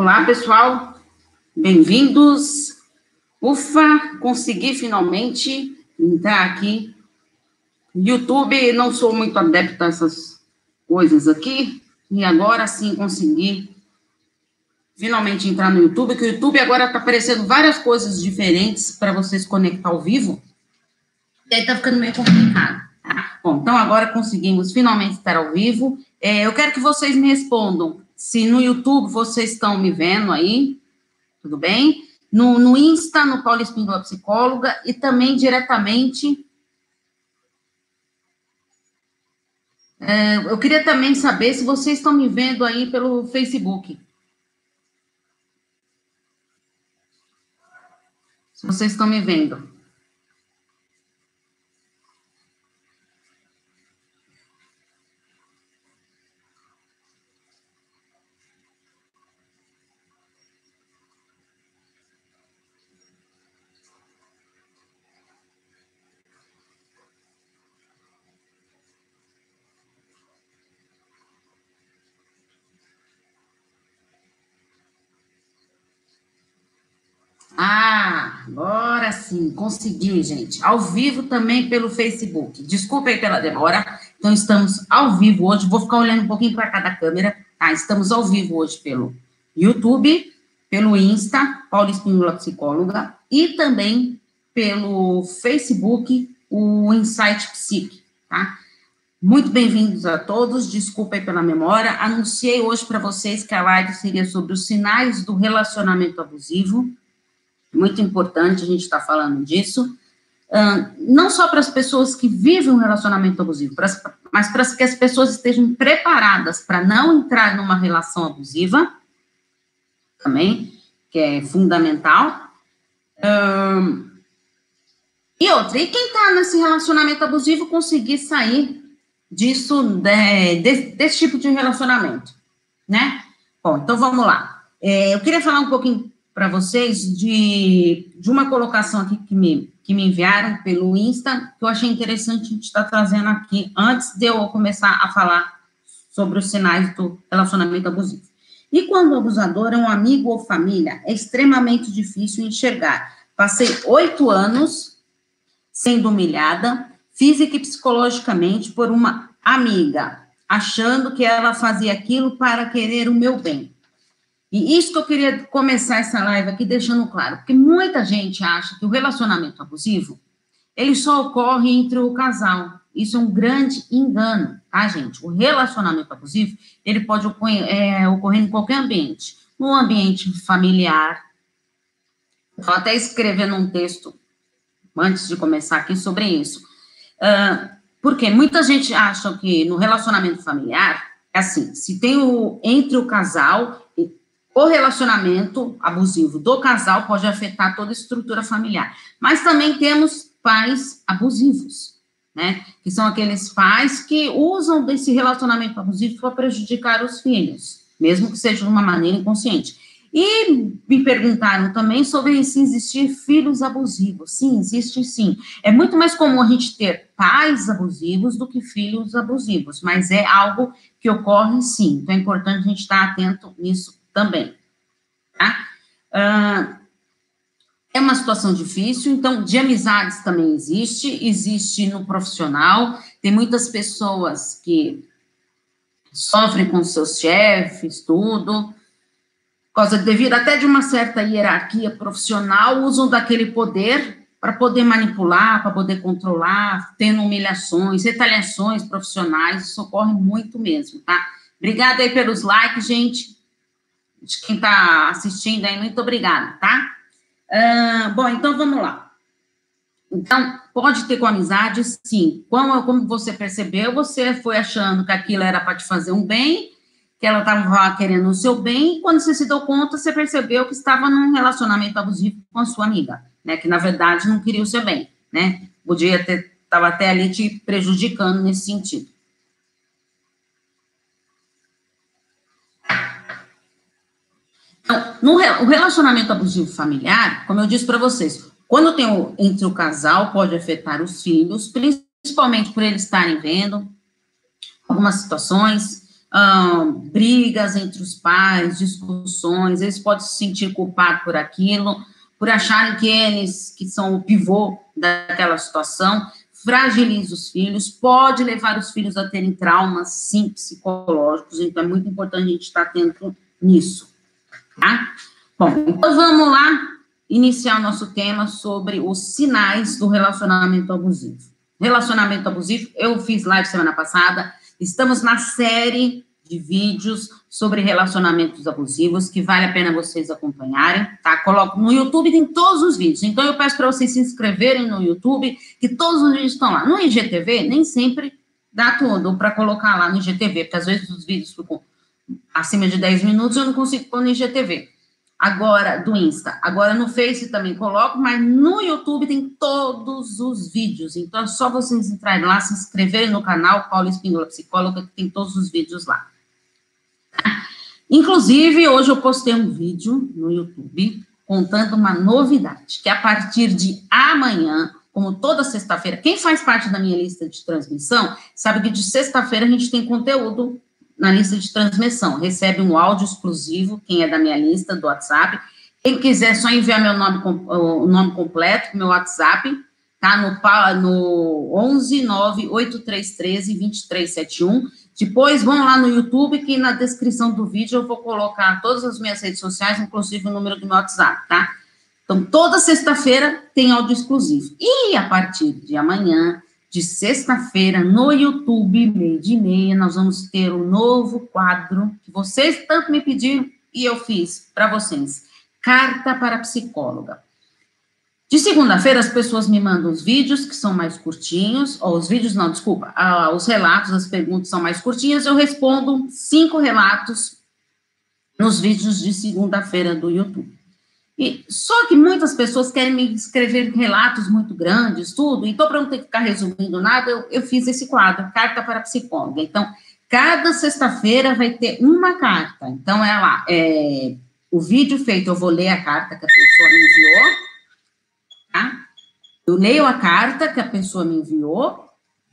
Olá, pessoal. Bem-vindos. Ufa, consegui finalmente entrar aqui. YouTube, não sou muito adepto a essas coisas aqui. E agora sim consegui finalmente entrar no YouTube, que o YouTube agora está aparecendo várias coisas diferentes para vocês conectar ao vivo. E aí tá ficando meio complicado. Tá? Bom, então agora conseguimos finalmente estar ao vivo. É, eu quero que vocês me respondam se no YouTube vocês estão me vendo aí, tudo bem? No, no Insta, no Paulo Espíndola Psicóloga, e também diretamente. É, eu queria também saber se vocês estão me vendo aí pelo Facebook. Se vocês estão me vendo. Ah, agora sim, consegui, gente. Ao vivo também pelo Facebook. Desculpa aí pela demora. Então, estamos ao vivo hoje. Vou ficar olhando um pouquinho para cada câmera. Tá, estamos ao vivo hoje pelo YouTube, pelo Insta, Paula Espíndola Psicóloga, e também pelo Facebook, o Insight Psique, tá? Muito bem-vindos a todos, desculpa aí pela memória. Anunciei hoje para vocês que a live seria sobre os sinais do relacionamento abusivo, muito importante a gente estar tá falando disso. Não só para as pessoas que vivem um relacionamento abusivo, mas para que as pessoas estejam preparadas para não entrar numa relação abusiva, também, que é fundamental. E outra, e quem está nesse relacionamento abusivo conseguir sair disso, de, de, desse tipo de relacionamento, né? Bom, então vamos lá. É, eu queria falar um pouquinho para vocês de, de uma colocação aqui que me, que me enviaram pelo Insta, que eu achei interessante a gente estar tá trazendo aqui, antes de eu começar a falar sobre os sinais do relacionamento abusivo. E quando o abusador é um amigo ou família, é extremamente difícil enxergar. Passei oito anos sendo humilhada, física e psicologicamente, por uma amiga, achando que ela fazia aquilo para querer o meu bem. E isso que eu queria começar essa live aqui deixando claro, porque muita gente acha que o relacionamento abusivo ele só ocorre entre o casal. Isso é um grande engano, tá, gente? O relacionamento abusivo ele pode ocorrer, é, ocorrer em qualquer ambiente, no ambiente familiar. Vou até escrevendo um texto antes de começar aqui sobre isso. Uh, porque muita gente acha que no relacionamento familiar é assim, se tem o entre o casal o relacionamento abusivo do casal pode afetar toda a estrutura familiar. Mas também temos pais abusivos, né? Que são aqueles pais que usam desse relacionamento abusivo para prejudicar os filhos, mesmo que seja de uma maneira inconsciente. E me perguntaram também sobre se existir filhos abusivos. Sim, existe sim. É muito mais comum a gente ter pais abusivos do que filhos abusivos, mas é algo que ocorre sim. Então é importante a gente estar atento nisso também. Tá? Uh, é uma situação difícil, então, de amizades também existe, existe no profissional, tem muitas pessoas que sofrem com seus chefes, tudo, causa devido até de uma certa hierarquia profissional, usam daquele poder para poder manipular, para poder controlar, tendo humilhações, retaliações profissionais, isso ocorre muito mesmo, tá? Obrigada aí pelos likes, gente de quem está assistindo aí, muito obrigada, tá? Uh, bom, então vamos lá. Então, pode ter com amizade, sim. Como, como você percebeu, você foi achando que aquilo era para te fazer um bem, que ela estava querendo o seu bem, e quando você se deu conta, você percebeu que estava num relacionamento abusivo com a sua amiga, né? Que na verdade não queria o seu bem, né? Podia ter, estava até ali te prejudicando nesse sentido. O relacionamento abusivo familiar, como eu disse para vocês, quando tem o, entre o casal, pode afetar os filhos, principalmente por eles estarem vendo algumas situações, brigas entre os pais, discussões, eles podem se sentir culpados por aquilo, por acharem que eles que são o pivô daquela situação, fragiliza os filhos, pode levar os filhos a terem traumas, sim, psicológicos, então é muito importante a gente estar atento nisso, tá? Bom, então vamos lá iniciar nosso tema sobre os sinais do relacionamento abusivo. Relacionamento abusivo, eu fiz live semana passada, estamos na série de vídeos sobre relacionamentos abusivos, que vale a pena vocês acompanharem, tá? Coloco no YouTube, tem todos os vídeos. Então, eu peço para vocês se inscreverem no YouTube, que todos os vídeos estão lá. No IGTV, nem sempre dá tudo para colocar lá no IGTV, porque às vezes os vídeos ficam acima de 10 minutos, eu não consigo pôr no IGTV. Agora, do Insta. Agora, no Face também coloco, mas no YouTube tem todos os vídeos. Então, é só vocês entrarem lá, se inscreverem no canal Paulo Espíndola Psicóloga, que tem todos os vídeos lá. Inclusive, hoje eu postei um vídeo no YouTube contando uma novidade, que a partir de amanhã, como toda sexta-feira, quem faz parte da minha lista de transmissão, sabe que de sexta-feira a gente tem conteúdo na lista de transmissão. Recebe um áudio exclusivo, quem é da minha lista do WhatsApp. Quem quiser só enviar meu nome, o nome completo, meu WhatsApp, tá? No, no 11 98313 2371. Depois vão lá no YouTube, que na descrição do vídeo eu vou colocar todas as minhas redes sociais, inclusive o número do meu WhatsApp, tá? Então, toda sexta-feira tem áudio exclusivo. E a partir de amanhã, de sexta-feira, no YouTube, meio de meia, nós vamos ter um novo quadro que vocês tanto me pediram e eu fiz para vocês. Carta para psicóloga. De segunda-feira, as pessoas me mandam os vídeos que são mais curtinhos, ou os vídeos, não, desculpa, os relatos, as perguntas são mais curtinhas, eu respondo cinco relatos nos vídeos de segunda-feira do YouTube. E, só que muitas pessoas querem me escrever relatos muito grandes, tudo, então, para não ter que ficar resumindo nada, eu, eu fiz esse quadro, Carta para a Psicóloga. Então, cada sexta-feira vai ter uma carta. Então, é lá, é, o vídeo feito, eu vou ler a carta que a pessoa me enviou, tá? Eu leio a carta que a pessoa me enviou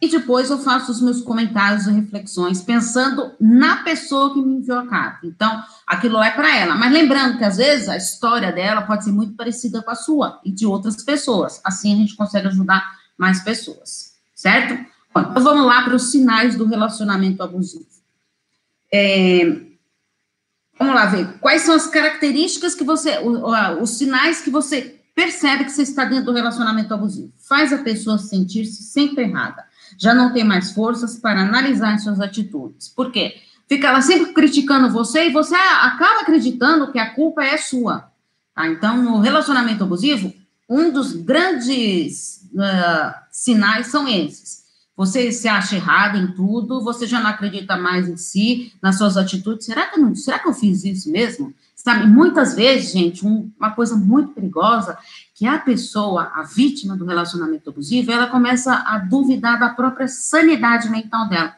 e depois eu faço os meus comentários e reflexões pensando na pessoa que me enviou a carta. Então, aquilo é para ela. Mas lembrando que às vezes a história dela pode ser muito parecida com a sua e de outras pessoas. Assim a gente consegue ajudar mais pessoas, certo? Bom, então vamos lá para os sinais do relacionamento abusivo. É, vamos lá ver quais são as características que você, os sinais que você percebe que você está dentro do relacionamento abusivo. Faz a pessoa sentir-se sempre errada. Já não tem mais forças para analisar suas atitudes. Por quê? Fica ela sempre criticando você e você acaba acreditando que a culpa é sua. Tá? Então, no relacionamento abusivo, um dos grandes uh, sinais são esses. Você se acha errado em tudo, você já não acredita mais em si, nas suas atitudes. Será que, não, será que eu fiz isso mesmo? Sabe, muitas vezes, gente, um, uma coisa muito perigosa, que a pessoa, a vítima do relacionamento abusivo, ela começa a duvidar da própria sanidade mental dela.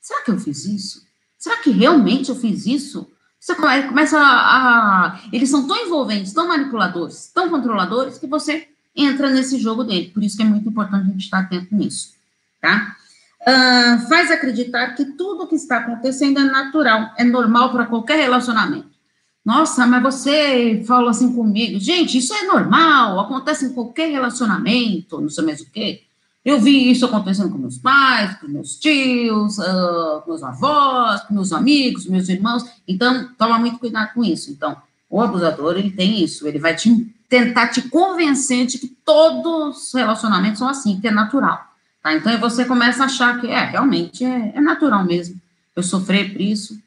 Será que eu fiz isso? Será que realmente eu fiz isso? Você começa a, a, Eles são tão envolventes, tão manipuladores, tão controladores, que você entra nesse jogo dele. Por isso que é muito importante a gente estar atento nisso, tá? Uh, faz acreditar que tudo que está acontecendo é natural, é normal para qualquer relacionamento. Nossa, mas você falou assim comigo. Gente, isso é normal, acontece em qualquer relacionamento, não sei mais o quê. Eu vi isso acontecendo com meus pais, com meus tios, uh, com meus avós, com meus amigos, meus irmãos. Então, toma muito cuidado com isso. Então, o abusador, ele tem isso. Ele vai te, tentar te convencer de que todos os relacionamentos são assim, que é natural. Tá? Então, aí você começa a achar que, é, realmente, é, é natural mesmo. Eu sofrer por isso,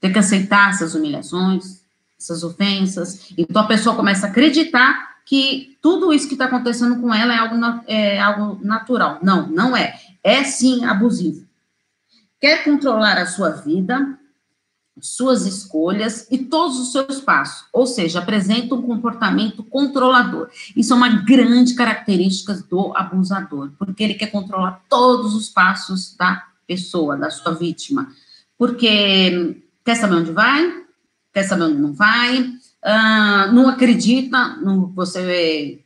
ter que aceitar essas humilhações, essas ofensas. Então a pessoa começa a acreditar que tudo isso que está acontecendo com ela é algo, é algo natural. Não, não é. É sim abusivo. Quer controlar a sua vida, suas escolhas e todos os seus passos, ou seja, apresenta um comportamento controlador. Isso é uma grande característica do abusador, porque ele quer controlar todos os passos da pessoa, da sua vítima. Porque quer saber onde vai? Quer saber onde não vai, uh, não acredita no você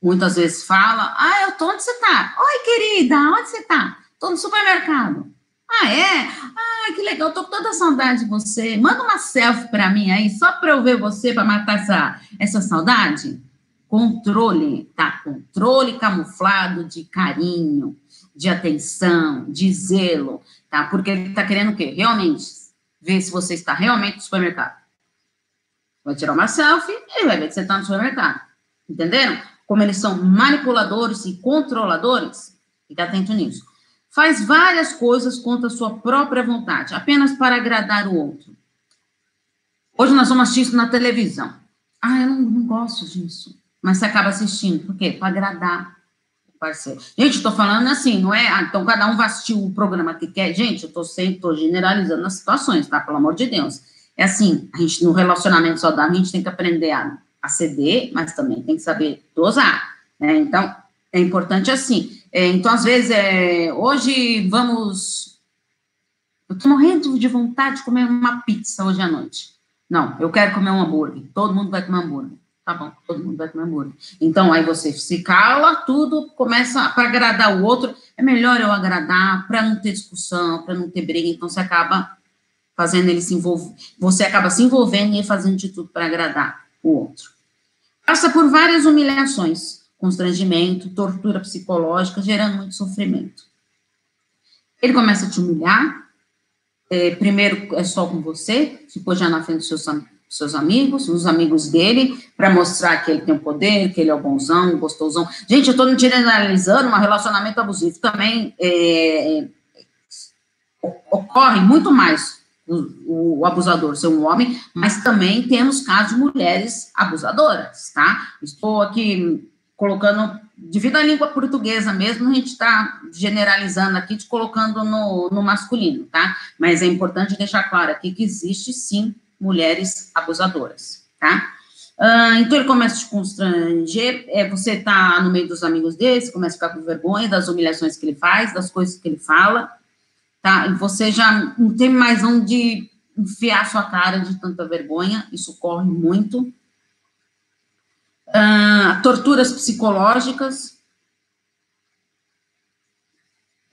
muitas vezes fala. Ah, eu tô onde você tá? Oi, querida, onde você tá? Tô no supermercado. Ah, é? Ah, que legal, tô com toda saudade de você. Manda uma selfie para mim aí, só para eu ver você, para matar essa, essa saudade. Controle, tá? Controle camuflado de carinho, de atenção, de zelo, tá? Porque ele tá querendo o quê? Realmente ver se você está realmente no supermercado. Vai tirar uma selfie e vai ver que você está no supermercado. Entenderam? Como eles são manipuladores e controladores, fica atento nisso faz várias coisas contra a sua própria vontade, apenas para agradar o outro. Hoje nós vamos assistir isso na televisão. Ah, eu não, não gosto disso. Mas você acaba assistindo, por quê? Para agradar parceiro. Gente, estou falando assim, não é? Ah, então cada um vai assistir o programa que quer. Gente, eu estou sempre tô generalizando as situações, tá? Pelo amor de Deus. É assim, a gente, no relacionamento saudável, a gente tem que aprender a, a ceder, mas também tem que saber dosar. Né? Então, é importante assim. É, então, às vezes, é, hoje vamos. Eu estou morrendo de vontade de comer uma pizza hoje à noite. Não, eu quero comer um hambúrguer. Todo mundo vai comer hambúrguer. Tá bom, todo mundo vai comer hambúrguer. Então, aí você se cala, tudo começa para agradar o outro. É melhor eu agradar para não ter discussão, para não ter briga. Então, você acaba fazendo ele se envolver. Você acaba se envolvendo e fazendo de tudo para agradar o outro. Passa por várias humilhações constrangimento, tortura psicológica, gerando muito sofrimento. Ele começa a te humilhar, é, primeiro é só com você, ficou já na frente dos seus, seus amigos, os amigos dele, para mostrar que ele tem o poder, que ele é o bonzão, o gostosão. Gente, eu estou generalizando, um relacionamento abusivo também é, ocorre muito mais o, o, abusador ser um homem, mas também temos casos de mulheres abusadoras, tá? Estou aqui colocando, devido à língua portuguesa mesmo, a gente está generalizando aqui, te colocando no, no masculino, tá? Mas é importante deixar claro aqui que existe, sim, mulheres abusadoras, tá? Uh, então ele começa a te constranger, é, você tá no meio dos amigos dele, você começa a ficar com vergonha das humilhações que ele faz, das coisas que ele fala, tá? E você já não tem mais onde enfiar sua cara de tanta vergonha, isso corre muito, uh, torturas psicológicas.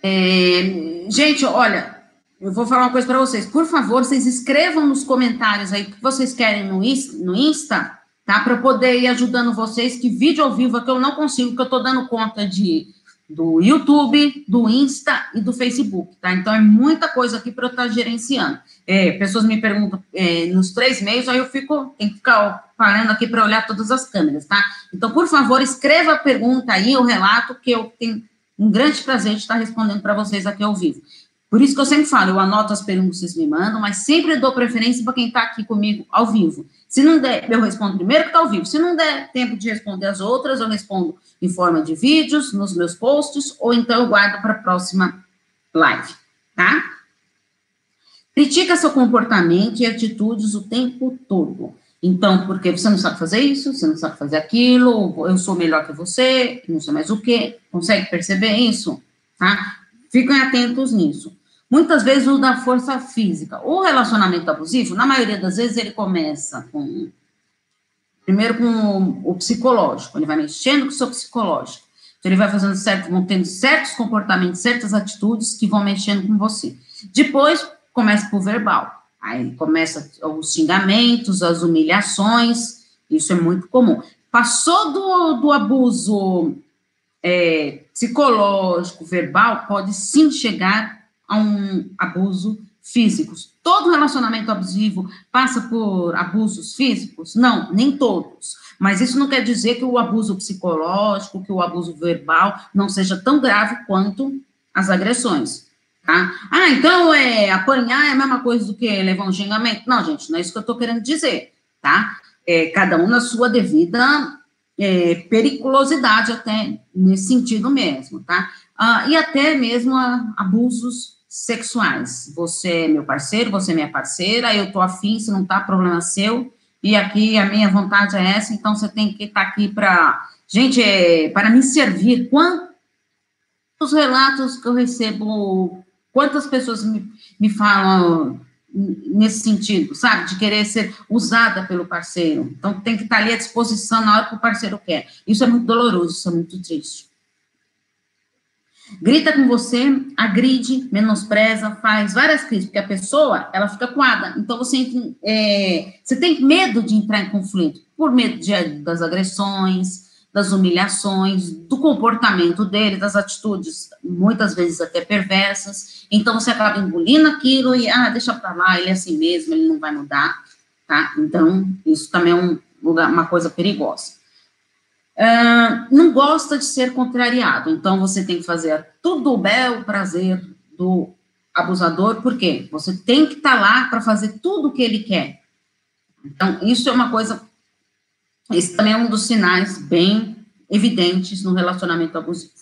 É, gente, olha, eu vou falar uma coisa para vocês. Por favor, vocês escrevam nos comentários aí o que vocês querem no, no Insta, tá? Para eu poder ir ajudando vocês. Que vídeo ao vivo é que eu não consigo, que eu estou dando conta de do YouTube, do Insta e do Facebook, tá? Então é muita coisa aqui para eu estar tá gerenciando. É, pessoas me perguntam é, nos três meios, aí eu fico, tem que ficar parando aqui para olhar todas as câmeras, tá? Então, por favor, escreva a pergunta aí, o relato, que eu tenho um grande prazer de estar respondendo para vocês aqui ao vivo. Por isso que eu sempre falo, eu anoto as perguntas que vocês me mandam, mas sempre dou preferência para quem está aqui comigo ao vivo. Se não der, eu respondo primeiro que está ao vivo. Se não der tempo de responder as outras, eu respondo em forma de vídeos, nos meus posts, ou então eu guardo para a próxima live, tá? Critica seu comportamento e atitudes o tempo todo. Então, porque você não sabe fazer isso, você não sabe fazer aquilo, eu sou melhor que você, não sei mais o quê. Consegue perceber isso? Tá? Fiquem atentos nisso. Muitas vezes usa a força física. O relacionamento abusivo, na maioria das vezes, ele começa com. Primeiro com o, o psicológico, ele vai mexendo com o seu psicológico. Então, ele vai fazendo certo, vão tendo certos comportamentos, certas atitudes que vão mexendo com você. Depois, começa por verbal. Aí começa os xingamentos, as humilhações, isso é muito comum. Passou do, do abuso é, psicológico, verbal, pode sim chegar a um abuso físico. Todo relacionamento abusivo passa por abusos físicos? Não, nem todos. Mas isso não quer dizer que o abuso psicológico, que o abuso verbal não seja tão grave quanto as agressões. Tá? Ah, então é, apanhar é a mesma coisa do que levar um xingamento? Não, gente, não é isso que eu estou querendo dizer, tá? É, cada um na sua devida é, periculosidade, até nesse sentido mesmo, tá? Ah, e até mesmo a, abusos sexuais. Você é meu parceiro, você é minha parceira, eu tô afim, se não tá, problema seu, e aqui a minha vontade é essa, então você tem que estar tá aqui para. Gente, é, para me servir. Quantos relatos que eu recebo Quantas pessoas me, me falam nesse sentido, sabe? De querer ser usada pelo parceiro. Então, tem que estar ali à disposição na hora que o parceiro quer. Isso é muito doloroso, isso é muito triste. grita com você, agride, menospreza, faz várias críticas, porque a pessoa, ela fica coada. Então, você, é, você tem medo de entrar em conflito, por medo de, das agressões, das humilhações, do comportamento dele, das atitudes, muitas vezes até perversas. Então, você acaba engolindo aquilo e, ah, deixa para lá, ele é assim mesmo, ele não vai mudar, tá? Então, isso também é um lugar, uma coisa perigosa. Uh, não gosta de ser contrariado, então você tem que fazer tudo o bel prazer do abusador, por quê? Você tem que estar tá lá para fazer tudo o que ele quer. Então, isso é uma coisa, esse também é um dos sinais bem evidentes no relacionamento abusivo.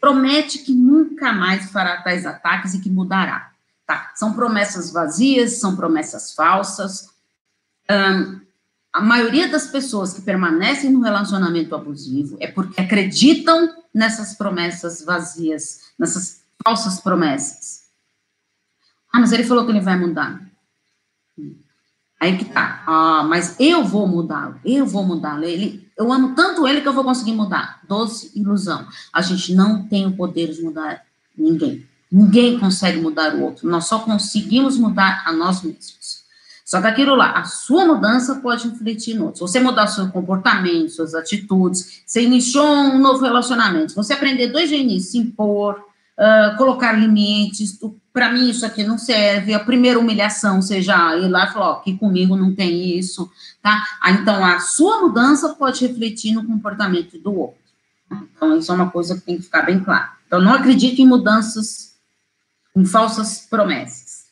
Promete que nunca mais fará tais ataques e que mudará. Tá? São promessas vazias, são promessas falsas. Um, a maioria das pessoas que permanecem no relacionamento abusivo é porque acreditam nessas promessas vazias, nessas falsas promessas. Ah, mas ele falou que ele vai mudar. Aí que tá. Ah, mas eu vou mudá-lo, eu vou mudá-lo. Ele, eu amo tanto ele que eu vou conseguir mudar. Doce ilusão. A gente não tem o poder de mudar ninguém. Ninguém consegue mudar o outro. Nós só conseguimos mudar a nós mesmos. Só que aquilo lá, a sua mudança pode refletir no outro. Se você mudar seu comportamento, suas atitudes, você iniciou um novo relacionamento, você aprender dois início, se impor, uh, colocar limites, para mim isso aqui não serve, a primeira humilhação, seja ir lá e falar, ó, que comigo não tem isso, tá? Ah, então, a sua mudança pode refletir no comportamento do outro. Então, isso é uma coisa que tem que ficar bem claro. Então, não acredite em mudanças, em falsas promessas.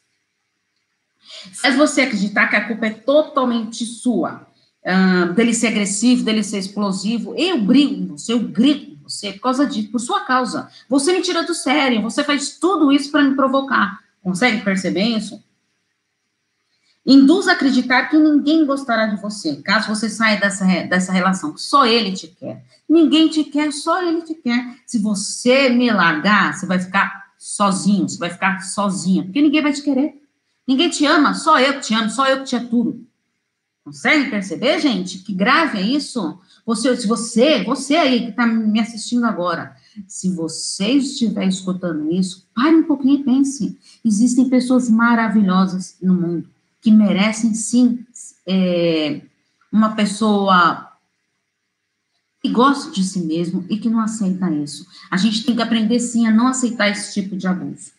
Faz você acreditar que a culpa é totalmente sua, uh, dele ser agressivo, dele ser explosivo. Eu brigo eu grito você por causa disso, por sua causa. Você me tira do sério, você faz tudo isso para me provocar. Consegue perceber isso? Induz a acreditar que ninguém gostará de você, caso você saia dessa, dessa relação, só ele te quer. Ninguém te quer, só ele te quer. Se você me largar, você vai ficar sozinho, você vai ficar sozinha, porque ninguém vai te querer. Ninguém te ama, só eu que te amo, só eu que te aturo. Consegue perceber, gente? Que grave é isso? Você, se você, você aí que está me assistindo agora, se você estiver escutando isso, pare um pouquinho e pense. Existem pessoas maravilhosas no mundo que merecem sim é, uma pessoa que gosta de si mesmo e que não aceita isso. A gente tem que aprender sim a não aceitar esse tipo de abuso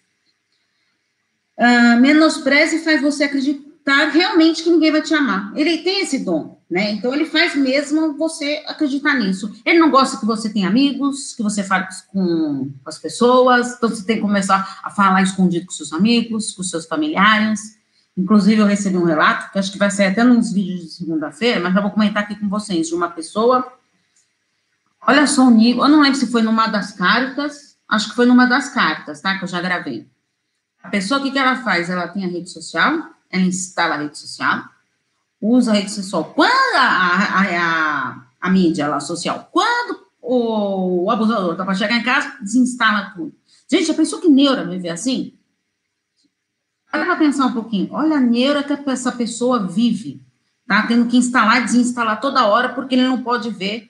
uh, menospreza e faz você acreditar realmente que ninguém vai te amar. Ele tem esse dom, né? Então ele faz mesmo você acreditar nisso. Ele não gosta que você tenha amigos, que você fale com as pessoas, então você tem que começar a falar escondido com seus amigos, com seus familiares. Inclusive, eu recebi um relato, que acho que vai sair até nos vídeos de segunda-feira, mas já vou comentar aqui com vocês, de uma pessoa. Olha só o nível, eu não lembro se foi numa das cartas, acho que foi numa das cartas, tá? Que eu já gravei. A pessoa, o que, que ela faz? Ela tem a rede social, ela instala a rede social, usa a rede social. Quando a, a, a, a mídia lá, social, quando o, o abusador está para chegar em casa, desinstala tudo. Gente, a pessoa que neura viver assim? Para pensar um pouquinho. Olha a neura que essa pessoa vive. Tá tendo que instalar e desinstalar toda hora porque ele não pode ver.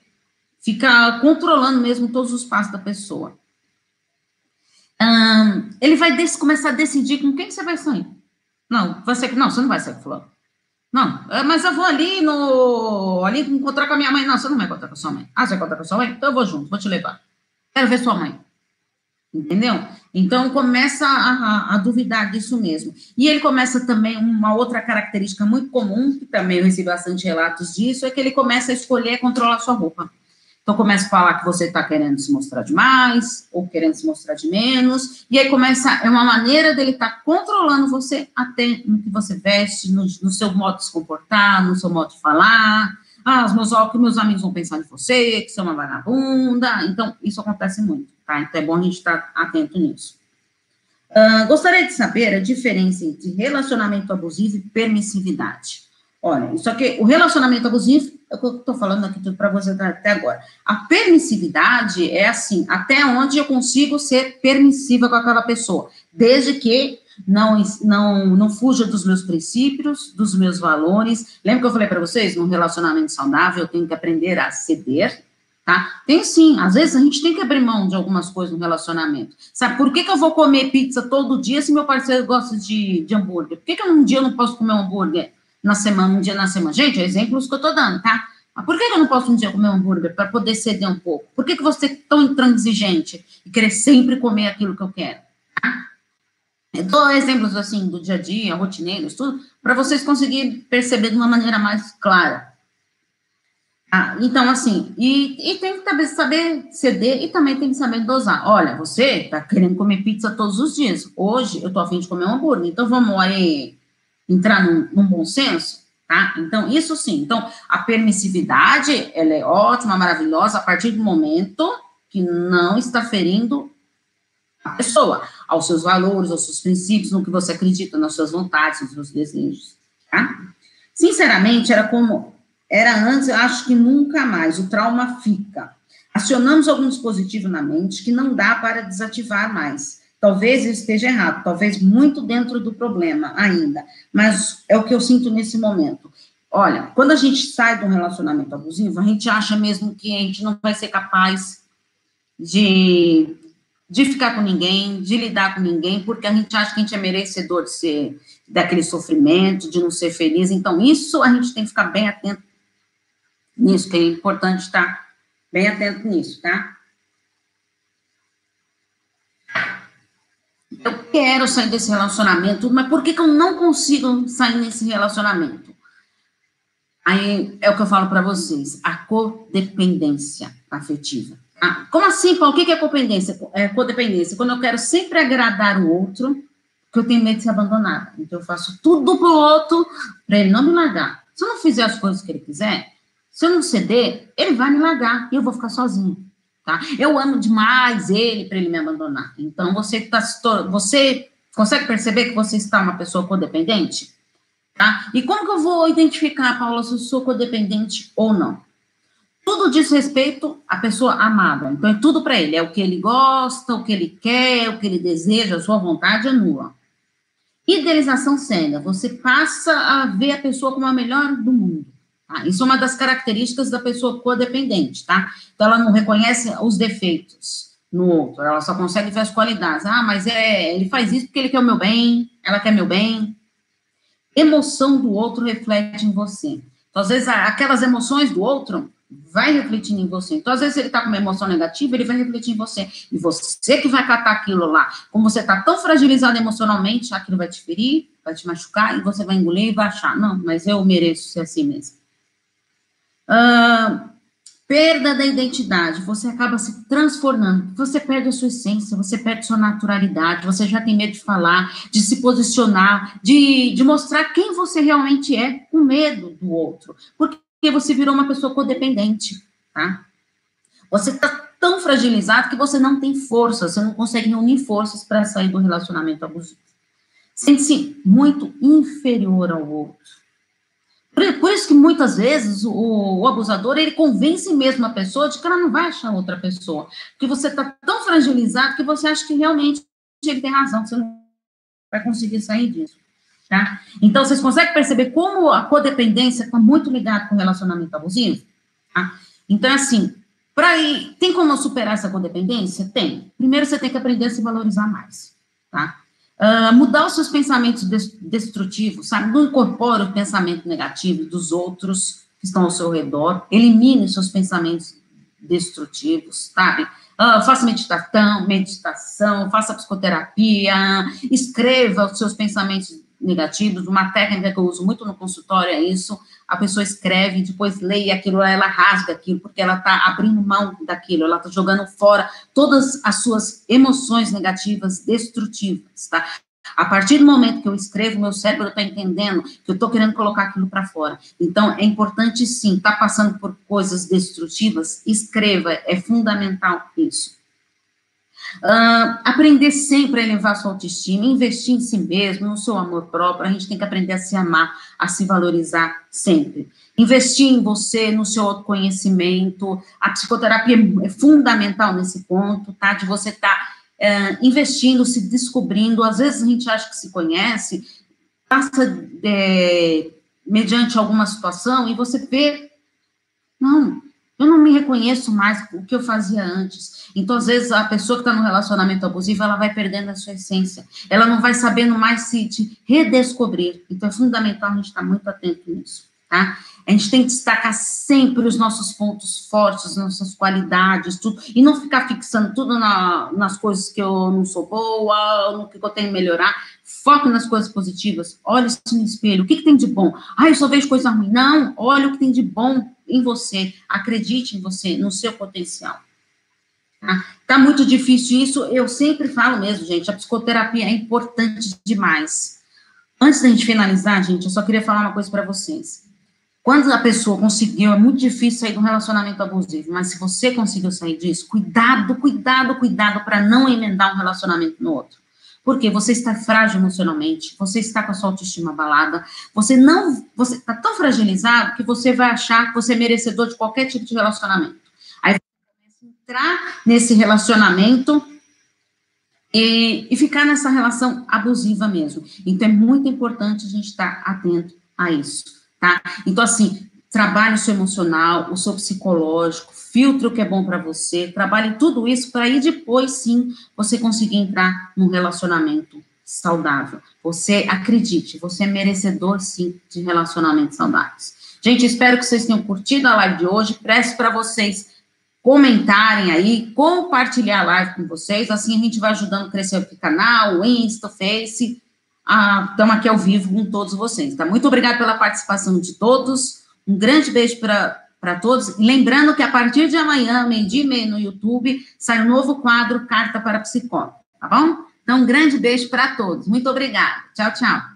Fica controlando mesmo todos os passos da pessoa ele vai começar a decidir com quem você vai sair. Não, você, não, você não vai sair com fulano. Não, é, mas eu vou ali no. ali encontrar com a minha mãe. Não, você não vai encontrar com a sua mãe. Ah, você vai encontrar com a sua mãe? Então eu vou junto, vou te levar. Quero ver sua mãe. Entendeu? Então começa a, a, a, duvidar disso mesmo. E ele começa também, uma outra característica muito comum, que também eu recebi bastante relatos disso, é que ele começa a escolher controlar sua roupa. Então começa a falar que você está querendo se mostrar demais, ou querendo se mostrar de menos, e aí começa, é uma maneira dele estar tá controlando você até no que você veste, no, no, seu modo de se comportar, no seu modo de falar. Ah, os meus, que meus amigos vão pensar de você, que você é uma vagabunda. Então, isso acontece muito, tá? Então é bom a gente estar tá atento nisso. Uh, gostaria de saber a diferença entre relacionamento abusivo e permissividade. Olha, isso aqui, o relacionamento abusivo, eu estou falando aqui tudo para você até agora. A permissividade é assim, até onde eu consigo ser permissiva com aquela pessoa, desde que não, não, não fuja dos meus princípios, dos meus valores. Lembra que eu falei para vocês, num relacionamento saudável, eu tenho que aprender a ceder, tá? Tem sim, às vezes a gente tem que abrir mão de algumas coisas no relacionamento. Sabe, por que, que eu vou comer pizza todo dia se meu parceiro gosta de, de hambúrguer? Por que, que um dia eu não posso comer um hambúrguer na semana, um dia na semana? Gente, é exemplos que eu tô dando, tá? Mas por que, eu não posso um dia comer um hambúrguer para poder ceder um pouco? Por que, que você é tão intransigente e querer sempre comer aquilo que eu quero? Tá? Eu dou exemplos assim do dia a dia, rotineiros, tudo, para vocês conseguirem perceber de uma maneira mais clara. Ah, então, assim, e, e tem que saber ceder e também tem que saber dosar. Olha, você está querendo comer pizza todos os dias. Hoje eu tô afim de comer um hambúrguer, então vamos aí entrar num, num bom senso, tá? Então, isso sim. Então, a permissividade, ela é ótima, maravilhosa, a partir do momento que não está ferindo a pessoa, aos seus valores, aos seus princípios, no que você acredita, nas suas vontades, nos seus desejos, tá? Sinceramente, era como era antes, eu acho que nunca mais. O trauma fica. Acionamos algum dispositivo na mente que não dá para desativar mais. Talvez eu esteja errado, talvez muito dentro do problema ainda, mas é o que eu sinto nesse momento. Olha, quando a gente sai de um relacionamento abusivo, a gente acha mesmo que a gente não vai ser capaz de, de ficar com ninguém, de lidar com ninguém, porque a gente acha que a gente é merecedor de ser daquele sofrimento, de não ser feliz. Então, isso a gente tem que ficar bem atento nisso, que é importante estar bem atento nisso, tá? Eu quero sair desse relacionamento, mas por que, que eu não consigo sair nesse relacionamento? Aí é o que eu falo para vocês, a codependência afetiva. Ah, como assim, Paulo? O que é codependência? É codependência. Quando eu quero sempre agradar o outro, porque eu tenho medo de ser abandonada. Então eu faço tudo pro outro para ele não me largar. Se eu não fizer as coisas que ele quiser, se eu não ceder, ele vai me largar e eu vou ficar sozinho, tá? Eu amo demais ele para ele me abandonar. Então você tá você consegue perceber que você está uma pessoa codependente? Tá? E como que eu vou identificar, Paula, se eu sou codependente ou não? Tudo diz respeito à pessoa amada. Então, é tudo para ele. É o que ele gosta, o que ele quer, o que ele deseja, a sua vontade é nula. Idealização cega. Você passa a ver a pessoa como a melhor do mundo. Tá? Isso é uma das características da pessoa codependente, tá? Então, ela não reconhece os defeitos no outro, ela só consegue ver as qualidades. Ah, mas é, ele faz isso porque ele quer o meu bem, ela quer meu bem. Emoção do outro reflete em você. Então, às vezes, aquelas emoções do outro vai refletindo em você. Então, às vezes, ele está com uma emoção negativa, ele vai refletir em você. E você que vai catar aquilo lá. Como você está tão fragilizado emocionalmente, aquilo vai te ferir, vai te machucar, e você vai engolir e vai achar, não, mas eu mereço ser assim mesmo. Uh, perda da identidade, você acaba se transformando, você perde a sua essência, você perde sua naturalidade, você já tem medo de falar, de se posicionar, de, de mostrar quem você realmente é, com medo do outro, porque você virou uma pessoa codependente, tá? Você está tão fragilizado que você não tem força, você não consegue unir forças para sair do relacionamento abusivo. Sente-se muito inferior ao outro. Por isso que muitas vezes o, o, abusador ele convence mesmo a pessoa de que ela não vai achar outra pessoa, que você está tão fragilizado que você acha que realmente ele tem razão, que você não vai conseguir sair disso, tá? Então vocês conseguem perceber como a codependência está muito ligada com o relacionamento abusivo? Tá? Então assim, para ir, tem como superar essa codependência? Tem. Primeiro você tem que aprender a se valorizar mais, tá? Uh, mudar os seus pensamentos destrutivos, sabe? Não incorpore o pensamento negativo dos outros que estão ao seu redor, elimine os seus pensamentos destrutivos, sabe? Uh, faça meditação, meditação, faça psicoterapia, escreva os seus pensamentos negativos. Uma técnica que eu uso muito no consultório é isso. A pessoa escreve, depois lê aquilo, ela rasga aquilo, porque ela está abrindo mão daquilo, ela está jogando fora todas as suas emoções negativas, destrutivas, tá? A partir do momento que eu escrevo, meu cérebro está entendendo que eu estou querendo colocar aquilo para fora. Então, é importante sim, está passando por coisas destrutivas, escreva, é fundamental isso. Uh, aprender sempre a elevar sua autoestima, investir em si mesmo, no seu amor próprio. A gente tem que aprender a se amar, a se valorizar sempre. Investir em você, no seu autoconhecimento. A psicoterapia é fundamental nesse ponto, tá? De você estar tá, uh, investindo, se descobrindo. Às vezes a gente acha que se conhece, passa é, mediante alguma situação e você vê. Não, Eu não me reconheço mais o que eu fazia antes. Então, às vezes, a pessoa que está no relacionamento abusivo, ela vai perdendo a sua essência. Ela não vai sabendo mais se redescobrir. Então, é fundamental a gente estar tá muito atento nisso, tá? A gente tem que destacar sempre os nossos pontos fortes, nossas qualidades, tudo, e não ficar fixando tudo na, nas coisas que eu não sou boa, no que eu tenho que melhorar. Foque nas coisas positivas. Olhe no espelho. O que, que tem de bom? Ah, eu só vejo coisa ruim. Não, olha o que tem de bom em você. Acredite em você, no seu potencial. Tá? tá muito difícil isso. Eu sempre falo mesmo, gente. A psicoterapia é importante demais. Antes da gente finalizar, gente, eu só queria falar uma coisa para vocês. Quando a pessoa conseguiu, é muito difícil sair de um relacionamento abusivo, mas se você conseguiu sair disso, cuidado, cuidado, cuidado para não emendar um relacionamento no outro. Porque você está frágil emocionalmente, você está com a sua autoestima abalada, você não, você está tão fragilizado que você vai achar que você é merecedor de qualquer tipo de relacionamento. Aí você começa a entrar nesse relacionamento e, e ficar nessa relação abusiva mesmo. Então é muito importante a gente estar atento a isso tá? Então, assim, trabalhe o seu emocional, o seu psicológico, filtre o que é bom para você, trabalhe tudo isso para aí depois, sim, você conseguir entrar num relacionamento saudável. Você acredite, você é merecedor, sim, de relacionamentos saudáveis. Gente, espero que vocês tenham curtido a live de hoje. Peço para vocês comentarem aí, compartilhar a live com vocês, assim a gente vai ajudando a crescer o canal, o Insta, o Face, estamos ah, aqui ao vivo com todos vocês. Tá? Muito obrigada pela participação de todos. Um grande beijo para todos. Lembrando que a partir de amanhã, meio-dia e meio no YouTube, sai um novo quadro Carta para Psicólogo, tá bom? Então, um grande beijo para todos. Muito obrigada. Tchau, tchau.